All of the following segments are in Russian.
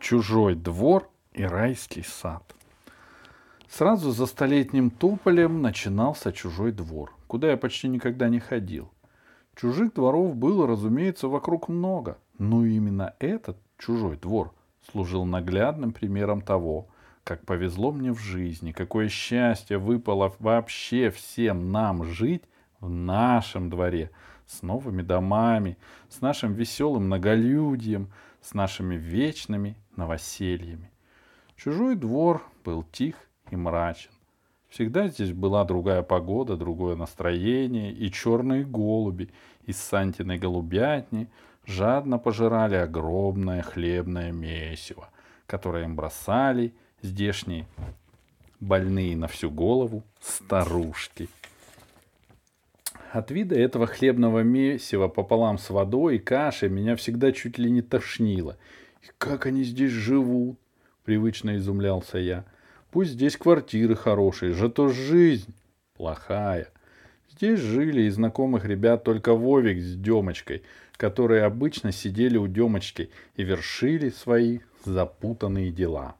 Чужой двор и райский сад. Сразу за столетним туполем начинался чужой двор, куда я почти никогда не ходил. Чужих дворов было, разумеется, вокруг много, но именно этот чужой двор служил наглядным примером того, как повезло мне в жизни, какое счастье выпало вообще всем нам жить в нашем дворе, с новыми домами, с нашим веселым многолюдьем, с нашими вечными новосельями. Чужой двор был тих и мрачен. Всегда здесь была другая погода, другое настроение, и черные голуби из Сантиной голубятни жадно пожирали огромное хлебное месиво, которое им бросали здешние больные на всю голову старушки. От вида этого хлебного месива пополам с водой и кашей меня всегда чуть ли не тошнило. И как они здесь живут? Привычно изумлялся я. Пусть здесь квартиры хорошие, зато жизнь плохая. Здесь жили из знакомых ребят только Вовик с Демочкой, которые обычно сидели у Демочки и вершили свои запутанные дела.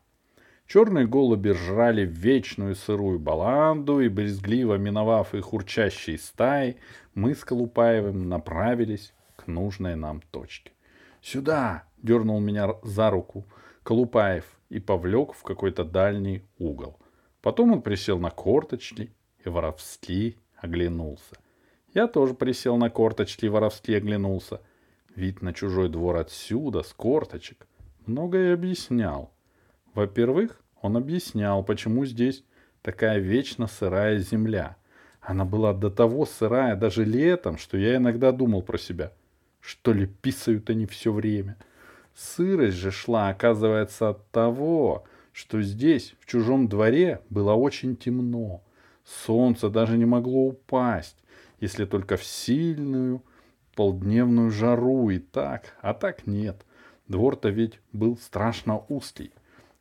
Черные голуби жрали вечную сырую баланду, и, брезгливо миновав их урчащие стаи, мы с Колупаевым направились к нужной нам точке. «Сюда!» — дернул меня за руку Колупаев и повлек в какой-то дальний угол. Потом он присел на корточки и воровски оглянулся. Я тоже присел на корточки и воровски оглянулся. Вид на чужой двор отсюда, с корточек, многое объяснял. Во-первых, он объяснял, почему здесь такая вечно сырая земля. Она была до того сырая даже летом, что я иногда думал про себя. Что ли, писают они все время? Сырость же шла, оказывается, от того, что здесь, в чужом дворе, было очень темно. Солнце даже не могло упасть, если только в сильную полдневную жару и так, а так нет. Двор-то ведь был страшно узкий.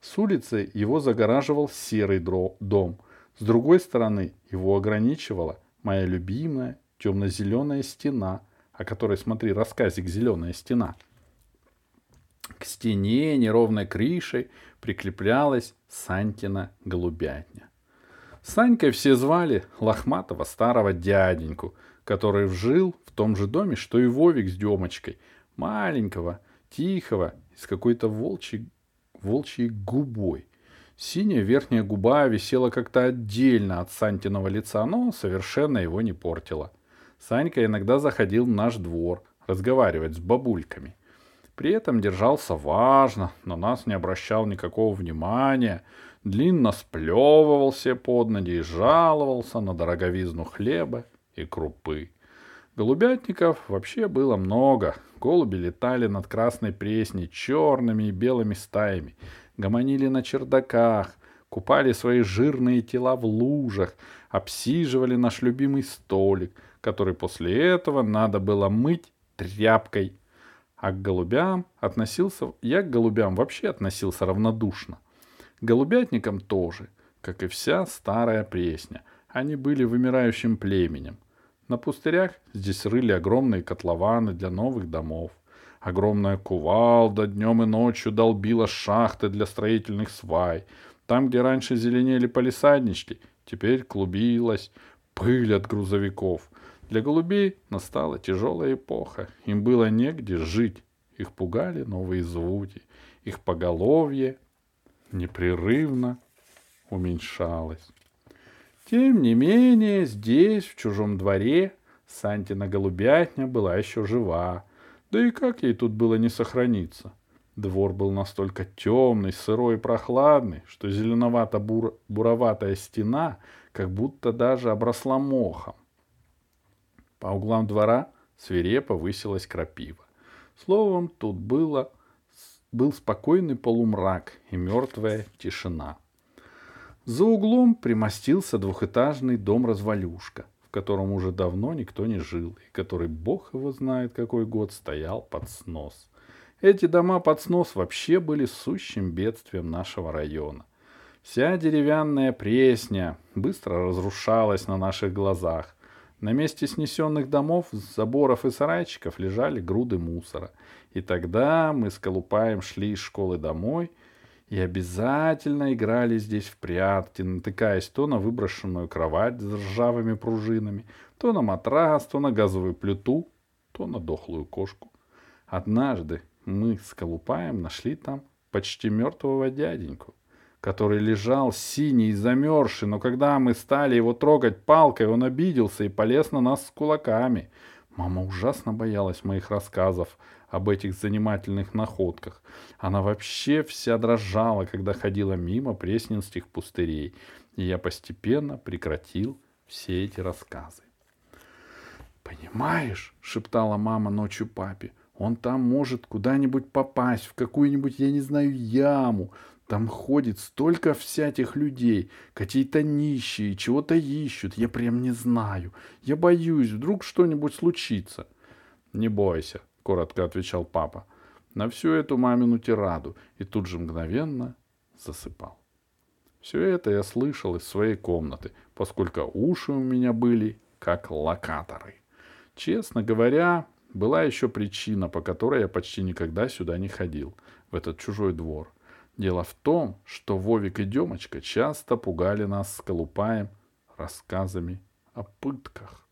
С улицы его загораживал серый дом. С другой стороны его ограничивала моя любимая темно-зеленая стена, о которой, смотри, рассказик «Зеленая стена». К стене неровной крышей прикреплялась Санькина голубятня. Санькой все звали лохматого старого дяденьку, который жил в том же доме, что и Вовик с Демочкой, маленького, тихого, из какой-то волчьей волчьей губой. Синяя верхняя губа висела как-то отдельно от Сантиного лица, но совершенно его не портила. Санька иногда заходил в наш двор разговаривать с бабульками. При этом держался важно, на нас не обращал никакого внимания, длинно сплевывался под ноги и жаловался на дороговизну хлеба и крупы. Голубятников вообще было много. Голуби летали над Красной Пресней черными и белыми стаями, гомонили на чердаках, купали свои жирные тела в лужах, обсиживали наш любимый столик, который после этого надо было мыть тряпкой. А к голубям относился... Я к голубям вообще относился равнодушно. К голубятникам тоже, как и вся старая пресня. Они были вымирающим племенем — на пустырях здесь рыли огромные котлованы для новых домов. Огромная кувалда днем и ночью долбила шахты для строительных свай. Там, где раньше зеленели полисаднички, теперь клубилась пыль от грузовиков. Для голубей настала тяжелая эпоха. Им было негде жить. Их пугали новые звуки. Их поголовье непрерывно уменьшалось. Тем не менее, здесь, в чужом дворе, Сантина голубятня была еще жива. Да и как ей тут было не сохраниться? Двор был настолько темный, сырой и прохладный, что зеленовато-буроватая стена как будто даже обросла мохом. По углам двора свирепо высилась крапива. Словом, тут было, был спокойный полумрак и мертвая тишина. За углом примостился двухэтажный дом-развалюшка, в котором уже давно никто не жил, и который, бог его знает, какой год стоял под снос. Эти дома под снос вообще были сущим бедствием нашего района. Вся деревянная пресня быстро разрушалась на наших глазах. На месте снесенных домов, заборов и сарайчиков лежали груды мусора. И тогда мы с Колупаем шли из школы домой и обязательно играли здесь в прятки, натыкаясь то на выброшенную кровать с ржавыми пружинами, то на матрас, то на газовую плиту, то на дохлую кошку. Однажды мы с Колупаем нашли там почти мертвого дяденьку, который лежал синий и замерзший, но когда мы стали его трогать палкой, он обиделся и полез на нас с кулаками. Мама ужасно боялась моих рассказов об этих занимательных находках. Она вообще вся дрожала, когда ходила мимо пресненских пустырей, и я постепенно прекратил все эти рассказы. «Понимаешь?» — шептала мама ночью папе. «Он там может куда-нибудь попасть, в какую-нибудь, я не знаю, яму. Там ходит столько всяких людей, какие-то нищие, чего-то ищут. Я прям не знаю. Я боюсь, вдруг что-нибудь случится». «Не бойся», — коротко отвечал папа. На всю эту мамину тираду и тут же мгновенно засыпал. Все это я слышал из своей комнаты, поскольку уши у меня были как локаторы. Честно говоря, была еще причина, по которой я почти никогда сюда не ходил, в этот чужой двор. Дело в том, что Вовик и Демочка часто пугали нас с Колупаем рассказами о пытках.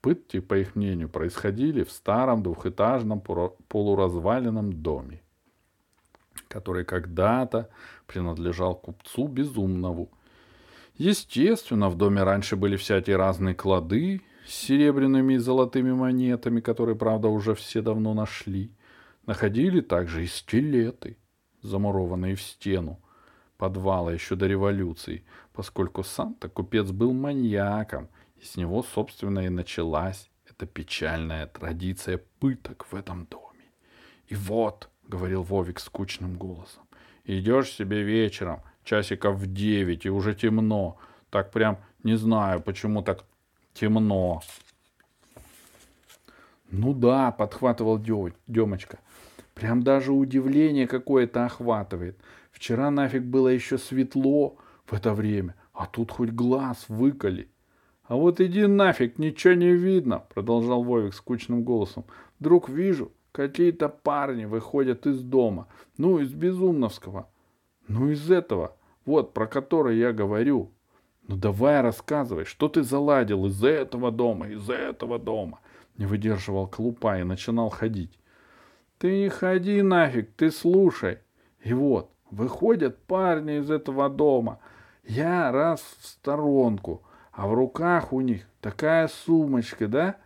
Пытки, по их мнению, происходили в старом двухэтажном полуразваленном доме, который когда-то принадлежал купцу Безумнову. Естественно, в доме раньше были всякие разные клады с серебряными и золотыми монетами, которые, правда, уже все давно нашли. Находили также и скелеты, замурованные в стену подвала еще до революции, поскольку сам-то купец был маньяком, и с него, собственно, и началась эта печальная традиция пыток в этом доме. И вот, — говорил Вовик скучным голосом, — идешь себе вечером, часиков в девять, и уже темно. Так прям не знаю, почему так темно. Ну да, подхватывал Демочка. Прям даже удивление какое-то охватывает. Вчера нафиг было еще светло в это время, а тут хоть глаз выколи. А вот иди нафиг, ничего не видно, продолжал Вовик скучным голосом. Вдруг вижу, какие-то парни выходят из дома. Ну, из Безумновского. Ну, из этого, вот, про который я говорю. Ну давай рассказывай, что ты заладил из этого дома, из этого дома. Не выдерживал Клупа и начинал ходить. Ты не ходи нафиг, ты слушай. И вот, выходят парни из этого дома. Я раз в сторонку, а в руках у них такая сумочка, да?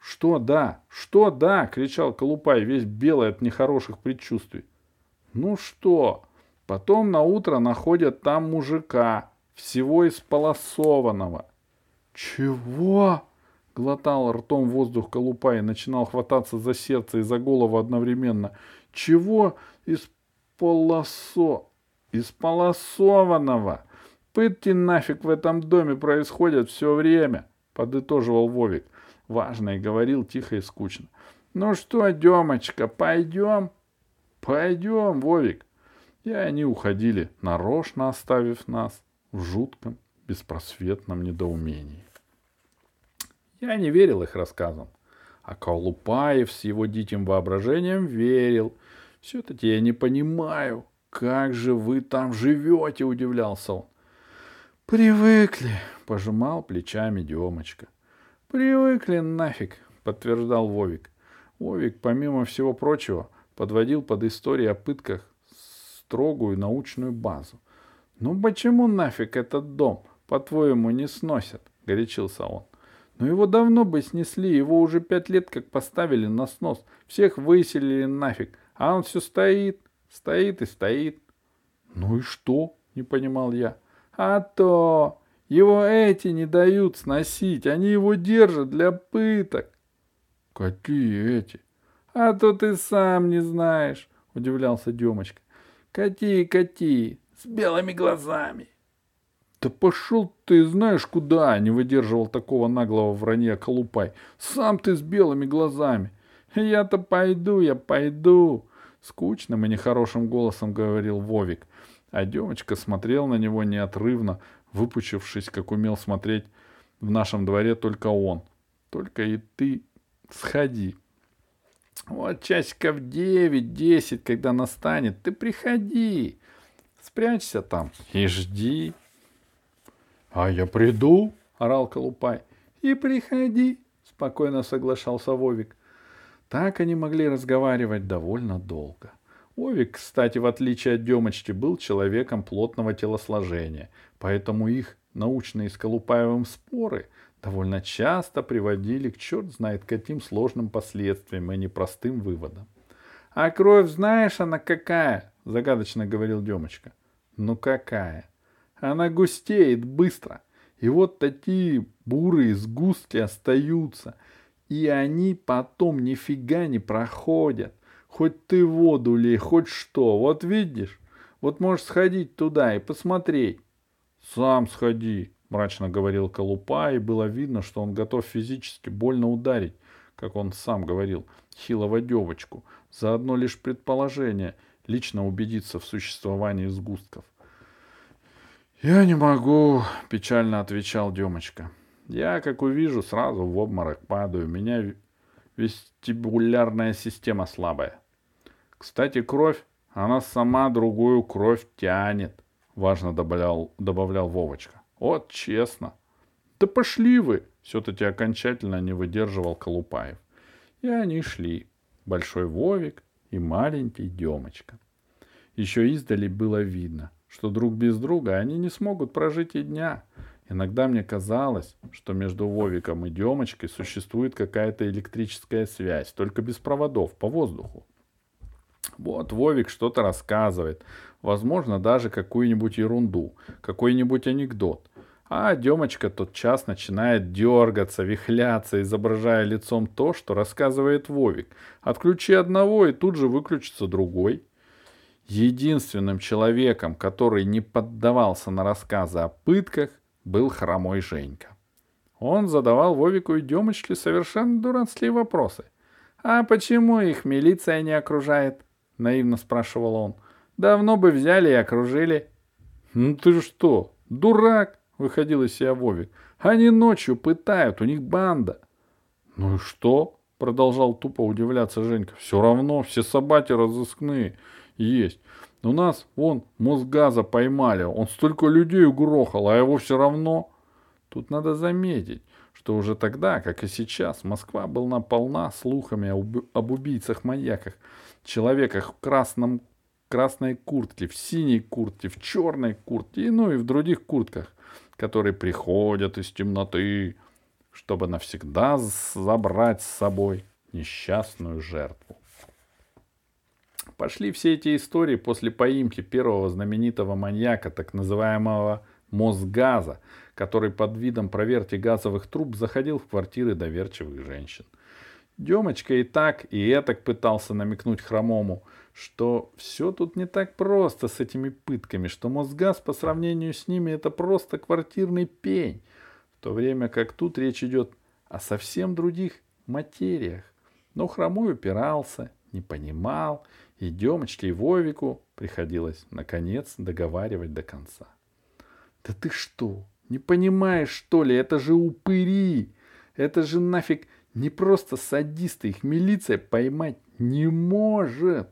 Что да? Что да? кричал Колупай, весь белый от нехороших предчувствий. Ну что? Потом на утро находят там мужика, всего исполосованного. Чего? Глотал ртом воздух Колупа и начинал хвататься за сердце и за голову одновременно. Чего исполосо... Исполосованного? Пытки нафиг в этом доме происходят все время, подытоживал Вовик. Важно и говорил тихо и скучно. Ну что, Демочка, пойдем? Пойдем, Вовик. И они уходили, нарочно оставив нас в жутком, беспросветном недоумении. Я не верил их рассказам, а Колупаев с его диким воображением верил. Все-таки я не понимаю, как же вы там живете, удивлялся он. Привыкли, пожимал плечами Демочка. Привыкли нафиг, подтверждал Вовик. Вовик, помимо всего прочего, подводил под истории о пытках строгую научную базу. «Ну почему нафиг этот дом, по-твоему, не сносят?» — горячился он. «Но его давно бы снесли, его уже пять лет как поставили на снос, всех выселили нафиг, а он все стоит, стоит и стоит». «Ну и что?» — не понимал я. «А то! Его эти не дают сносить, они его держат для пыток». «Какие эти?» «А то ты сам не знаешь», — удивлялся Демочка. «Какие, какие? с белыми глазами. Да пошел ты знаешь куда, не выдерживал такого наглого вранья Колупай. Сам ты с белыми глазами. Я-то пойду, я пойду. Скучным и нехорошим голосом говорил Вовик. А Демочка смотрел на него неотрывно, выпучившись, как умел смотреть в нашем дворе только он. Только и ты сходи. Вот часиков девять-десять, когда настанет, ты приходи. Спрячься там и жди. — А я приду, — орал Колупай. — И приходи, — спокойно соглашался Вовик. Так они могли разговаривать довольно долго. Вовик, кстати, в отличие от Демочки, был человеком плотного телосложения, поэтому их научные с Колупаевым споры довольно часто приводили к черт знает каким сложным последствиям и непростым выводам. «А кровь знаешь, она какая?» — загадочно говорил Демочка. «Ну какая? Она густеет быстро, и вот такие бурые сгустки остаются, и они потом нифига не проходят. Хоть ты воду лей, хоть что. Вот видишь, вот можешь сходить туда и посмотреть. Сам сходи, мрачно говорил Колупа, и было видно, что он готов физически больно ударить, как он сам говорил, хилого девочку, за одно лишь предположение лично убедиться в существовании сгустков. «Я не могу», — печально отвечал Демочка. «Я, как увижу, сразу в обморок падаю. У меня вестибулярная система слабая. Кстати, кровь, она сама другую кровь тянет», — важно добавлял, добавлял Вовочка. «Вот честно». «Да пошли вы!» — все-таки окончательно не выдерживал Колупаев. И они шли. Большой Вовик и маленький Демочка. Еще издали было видно, что друг без друга они не смогут прожить и дня. Иногда мне казалось, что между Вовиком и Демочкой существует какая-то электрическая связь, только без проводов, по воздуху. Вот Вовик что-то рассказывает, возможно, даже какую-нибудь ерунду, какой-нибудь анекдот. А Демочка тот час начинает дергаться, вихляться, изображая лицом то, что рассказывает Вовик. Отключи одного, и тут же выключится другой — Единственным человеком, который не поддавался на рассказы о пытках, был хромой Женька. Он задавал Вовику и Демочке совершенно дурацкие вопросы. «А почему их милиция не окружает?» — наивно спрашивал он. «Давно бы взяли и окружили». «Ну ты что, дурак?» — выходил из себя Вовик. «Они ночью пытают, у них банда». «Ну и что?» — продолжал тупо удивляться Женька. «Все равно все собаки разыскные есть. У нас, вон, Мосгаза поймали, он столько людей угрохал, а его все равно... Тут надо заметить, что уже тогда, как и сейчас, Москва была полна слухами об, об убийцах-маньяках, человеках в красном, красной куртке, в синей куртке, в черной куртке, ну и в других куртках, которые приходят из темноты, чтобы навсегда забрать с собой несчастную жертву. Пошли все эти истории после поимки первого знаменитого маньяка, так называемого Мосгаза, который под видом проверки газовых труб заходил в квартиры доверчивых женщин. Демочка и так, и этак пытался намекнуть Хромому, что все тут не так просто с этими пытками, что Мосгаз по сравнению с ними это просто квартирный пень, в то время как тут речь идет о совсем других материях. Но Хромой упирался, не понимал и Демочке, и Вовику приходилось, наконец, договаривать до конца. «Да ты что, не понимаешь, что ли? Это же упыри! Это же нафиг не просто садисты, их милиция поймать не может!»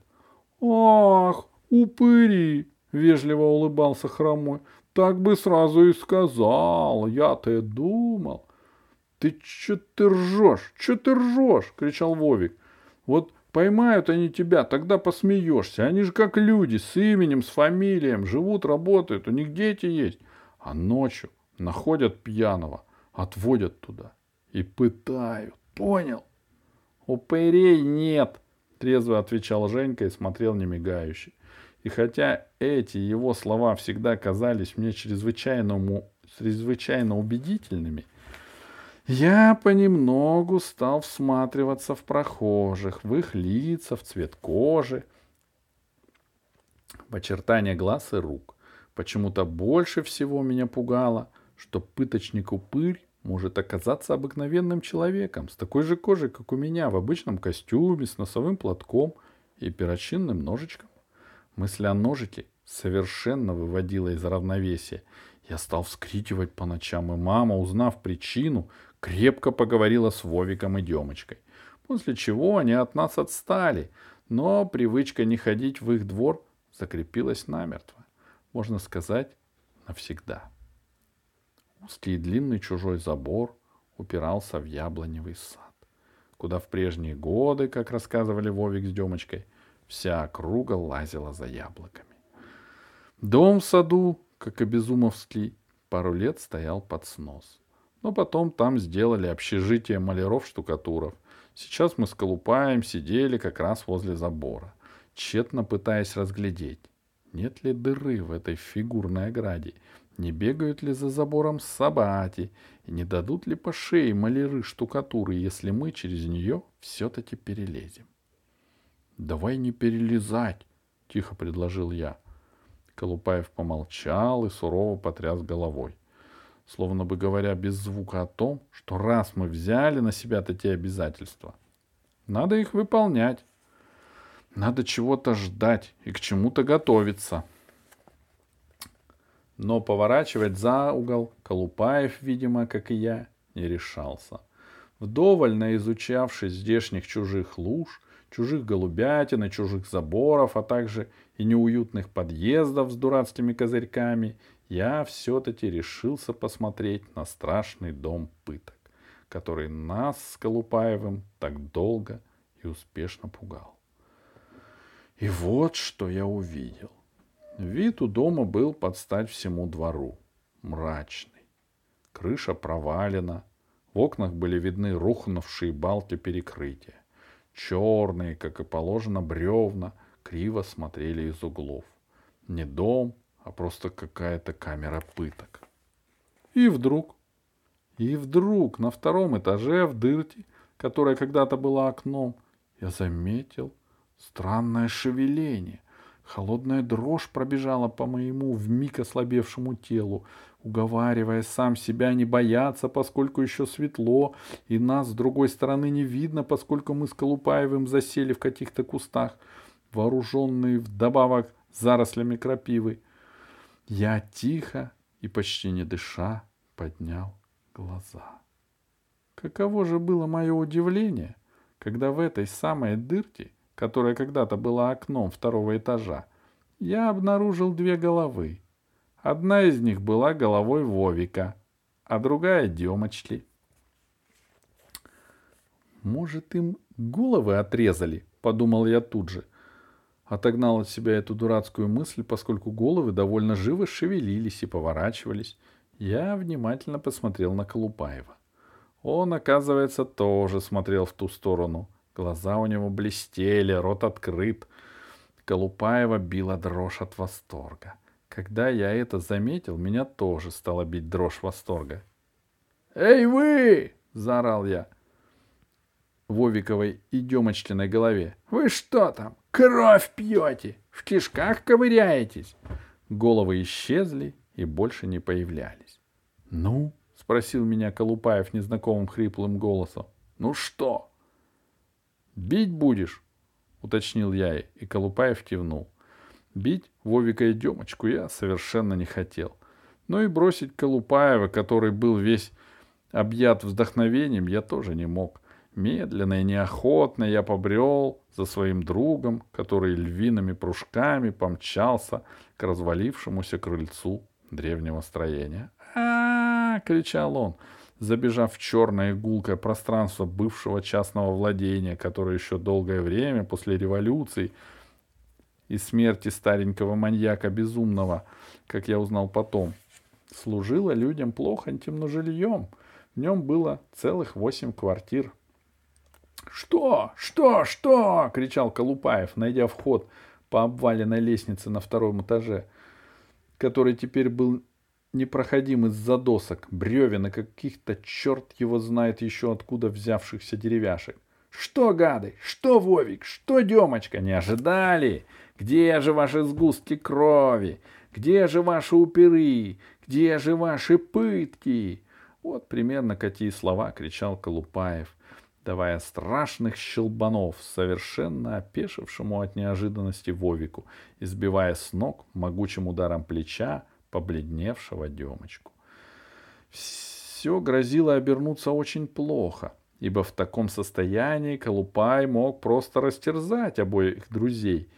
«Ах, упыри!» — вежливо улыбался Хромой. «Так бы сразу и сказал, я-то и думал». «Ты что ты ржешь? Что ты ржешь?» — кричал Вовик. «Вот Поймают они тебя, тогда посмеешься. Они же как люди, с именем, с фамилием, живут, работают, у них дети есть. А ночью находят пьяного, отводят туда и пытают. Понял? Упырей нет, трезво отвечал Женька и смотрел немигающий. И хотя эти его слова всегда казались мне чрезвычайно, чрезвычайно убедительными, я понемногу стал всматриваться в прохожих, в их лица, в цвет кожи, в очертания глаз и рук. Почему-то больше всего меня пугало, что пыточник-упырь может оказаться обыкновенным человеком, с такой же кожей, как у меня, в обычном костюме, с носовым платком и перочинным ножичком. Мысль о ножике совершенно выводила из равновесия, Я стал вскрикивать по ночам, и мама, узнав причину, крепко поговорила с Вовиком и Демочкой. После чего они от нас отстали, но привычка не ходить в их двор закрепилась намертво. Можно сказать, навсегда. Узкий и длинный чужой забор упирался в яблоневый сад, куда в прежние годы, как рассказывали Вовик с Демочкой, вся округа лазила за яблоками. Дом в саду, как обезумовский, пару лет стоял под снос. Но потом там сделали общежитие маляров-штукатуров. Сейчас мы с Колупаем сидели как раз возле забора, тщетно пытаясь разглядеть, нет ли дыры в этой фигурной ограде, не бегают ли за забором собаки, и не дадут ли по шее маляры штукатуры, если мы через нее все-таки перелезем. — Давай не перелезать, — тихо предложил я. Колупаев помолчал и сурово потряс головой словно бы говоря без звука о том, что раз мы взяли на себя такие обязательства, надо их выполнять. Надо чего-то ждать и к чему-то готовиться. Но поворачивать за угол Колупаев, видимо, как и я, не решался. Вдоволь изучавшись здешних чужих луж, чужих голубятин и чужих заборов, а также и неуютных подъездов с дурацкими козырьками я все-таки решился посмотреть на страшный дом пыток, который нас с Колупаевым так долго и успешно пугал. И вот что я увидел. Вид у дома был под стать всему двору. Мрачный. Крыша провалена. В окнах были видны рухнувшие балки перекрытия. Черные, как и положено, бревна криво смотрели из углов. Не дом, а просто какая-то камера пыток. И вдруг, и вдруг на втором этаже в дырте, которая когда-то была окном, я заметил странное шевеление. Холодная дрожь пробежала по моему вмиг ослабевшему телу, уговаривая сам себя не бояться, поскольку еще светло, и нас с другой стороны не видно, поскольку мы с Колупаевым засели в каких-то кустах, вооруженные вдобавок зарослями крапивы. Я тихо и почти не дыша поднял глаза. Каково же было мое удивление, когда в этой самой дырке, которая когда-то была окном второго этажа, я обнаружил две головы. Одна из них была головой Вовика, а другая — Демочки. «Может, им головы отрезали?» — подумал я тут же — Отогнал от себя эту дурацкую мысль, поскольку головы довольно живо шевелились и поворачивались. Я внимательно посмотрел на Колупаева. Он, оказывается, тоже смотрел в ту сторону. Глаза у него блестели, рот открыт. Колупаева била дрожь от восторга. Когда я это заметил, меня тоже стала бить дрожь восторга. «Эй вы!» — заорал я. Вовиковой и Демочкиной голове. «Вы что там? Кровь пьете? В кишках ковыряетесь?» Головы исчезли и больше не появлялись. «Ну?» — спросил меня Колупаев незнакомым хриплым голосом. «Ну что?» «Бить будешь?» — уточнил я, и Колупаев кивнул. Бить Вовика и Демочку я совершенно не хотел. Но и бросить Колупаева, который был весь объят вдохновением, я тоже не мог. Медленно и неохотно я побрел за своим другом, который львиными прыжками помчался к развалившемуся крыльцу древнего строения. а, кричал он, забежав в черное игулкое пространство бывшего частного владения, которое еще долгое время после революции и смерти старенького маньяка безумного, как я узнал потом, служило людям плохоньким, жильем. В нем было целых восемь квартир — «Что? Что? Что?» — кричал Колупаев, найдя вход по обваленной лестнице на втором этаже, который теперь был непроходим из-за досок, бревен и каких-то черт его знает еще откуда взявшихся деревяшек. «Что, гады? Что, Вовик? Что, Демочка? Не ожидали? Где же ваши сгустки крови? Где же ваши уперы? Где же ваши пытки?» Вот примерно какие слова кричал Колупаев — давая страшных щелбанов совершенно опешившему от неожиданности Вовику, избивая с ног могучим ударом плеча, побледневшего Демочку. Все грозило обернуться очень плохо, ибо в таком состоянии Колупай мог просто растерзать обоих друзей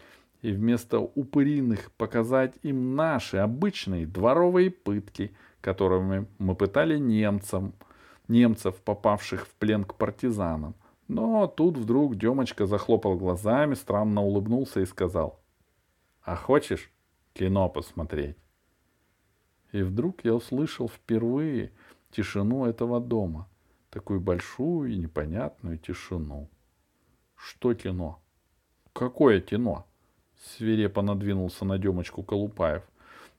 и вместо упыриных показать им наши обычные дворовые пытки, которыми мы пытали немцам, немцев, попавших в плен к партизанам. Но тут вдруг Демочка захлопал глазами, странно улыбнулся и сказал, «А хочешь кино посмотреть?» И вдруг я услышал впервые тишину этого дома. Такую большую и непонятную тишину. Что кино? Какое кино? Свирепо надвинулся на Демочку Колупаев.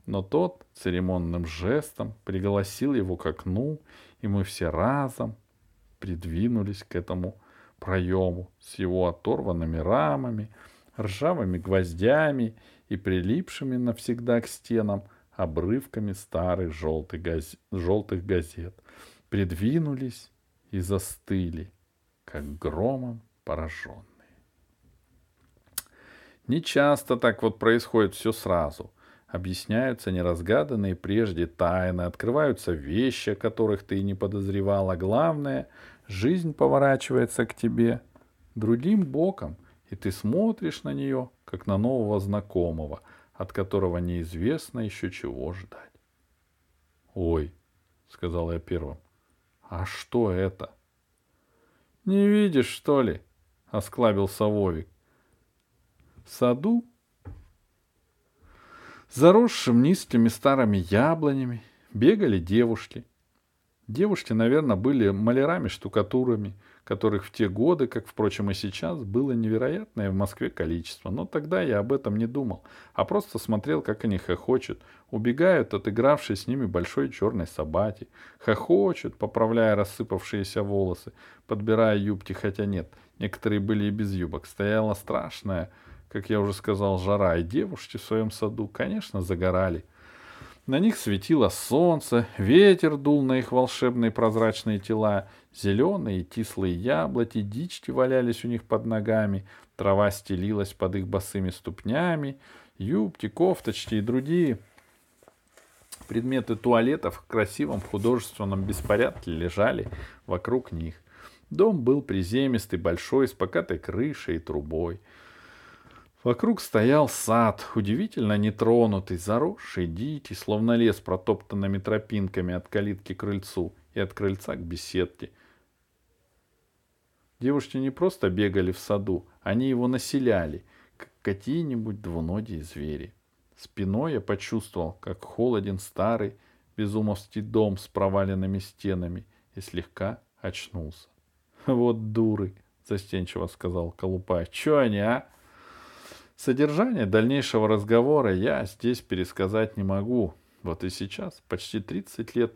Но тот церемонным жестом пригласил его к окну, и мы все разом придвинулись к этому проему с его оторванными рамами, ржавыми гвоздями и прилипшими навсегда к стенам – обрывками старых желтых, газ... желтых газет, придвинулись и застыли, как громом пораженные. Не часто так вот происходит все сразу. Объясняются неразгаданные прежде тайны, открываются вещи, о которых ты и не подозревал, а главное, жизнь поворачивается к тебе другим боком, и ты смотришь на нее, как на нового знакомого — от которого неизвестно еще чего ждать. «Ой», — сказал я первым, — «а что это?» «Не видишь, что ли?» — осклабился Вовик. В саду, заросшим низкими старыми яблонями, бегали девушки. Девушки, наверное, были малярами-штукатурами, которых в те годы, как, впрочем, и сейчас, было невероятное в Москве количество. Но тогда я об этом не думал, а просто смотрел, как они хохочут, убегают от игравшей с ними большой черной собаки, хохочут, поправляя рассыпавшиеся волосы, подбирая юбки, хотя нет, некоторые были и без юбок. Стояла страшная, как я уже сказал, жара, и девушки в своем саду, конечно, загорали — на них светило солнце, ветер дул на их волшебные прозрачные тела, зеленые тислые яблоки, дички валялись у них под ногами, трава стелилась под их босыми ступнями, юбки, кофточки и другие предметы туалетов в красивом художественном беспорядке лежали вокруг них. Дом был приземистый, большой, с покатой крышей и трубой — Вокруг стоял сад, удивительно нетронутый, заросший, дикий, словно лес протоптанными тропинками от калитки к крыльцу и от крыльца к беседке. Девушки не просто бегали в саду, они его населяли, как какие-нибудь двуногие звери. Спиной я почувствовал, как холоден старый безумовский дом с проваленными стенами и слегка очнулся. — Вот дуры, — застенчиво сказал Колупай. — Че они, а? Содержание дальнейшего разговора я здесь пересказать не могу. Вот и сейчас, почти 30 лет,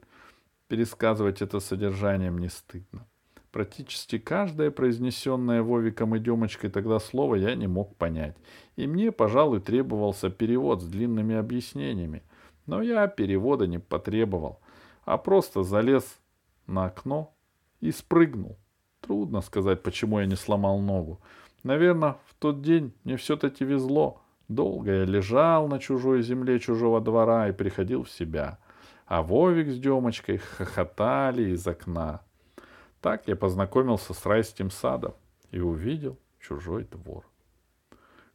пересказывать это содержание мне стыдно. Практически каждое произнесенное Вовиком и Демочкой тогда слово я не мог понять. И мне, пожалуй, требовался перевод с длинными объяснениями. Но я перевода не потребовал, а просто залез на окно и спрыгнул. Трудно сказать, почему я не сломал ногу. Наверное, в тот день мне все-таки везло. Долго я лежал на чужой земле чужого двора и приходил в себя. А Вовик с Демочкой хохотали из окна. Так я познакомился с райским садом и увидел чужой двор.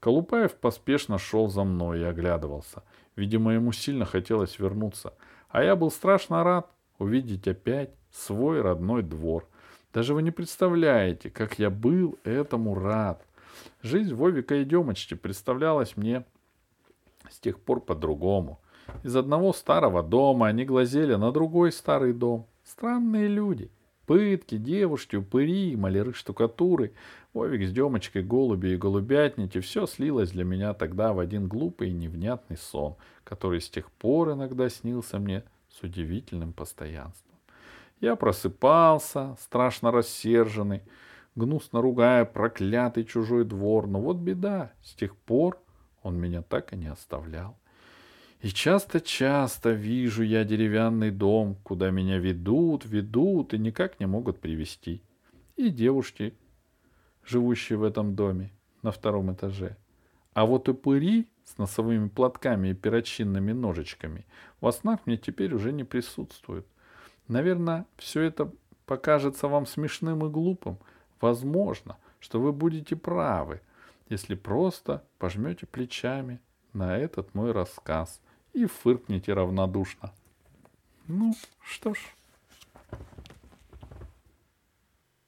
Колупаев поспешно шел за мной и оглядывался. Видимо, ему сильно хотелось вернуться. А я был страшно рад увидеть опять свой родной двор — даже вы не представляете, как я был этому рад. Жизнь Вовика и Демочки представлялась мне с тех пор по-другому. Из одного старого дома они глазели на другой старый дом. Странные люди. Пытки, девушки, упыри, маляры штукатуры, Вовик с Демочкой, голуби и голубятники — все слилось для меня тогда в один глупый и невнятный сон, который с тех пор иногда снился мне с удивительным постоянством. Я просыпался, страшно рассерженный, гнусно ругая проклятый чужой двор. Но вот беда, с тех пор он меня так и не оставлял. И часто-часто вижу я деревянный дом, куда меня ведут, ведут и никак не могут привести. И девушки, живущие в этом доме на втором этаже. А вот упыри с носовыми платками и перочинными ножичками во снах мне теперь уже не присутствуют. Наверное, все это покажется вам смешным и глупым. Возможно, что вы будете правы, если просто пожмете плечами на этот мой рассказ и фыркнете равнодушно. Ну, что ж,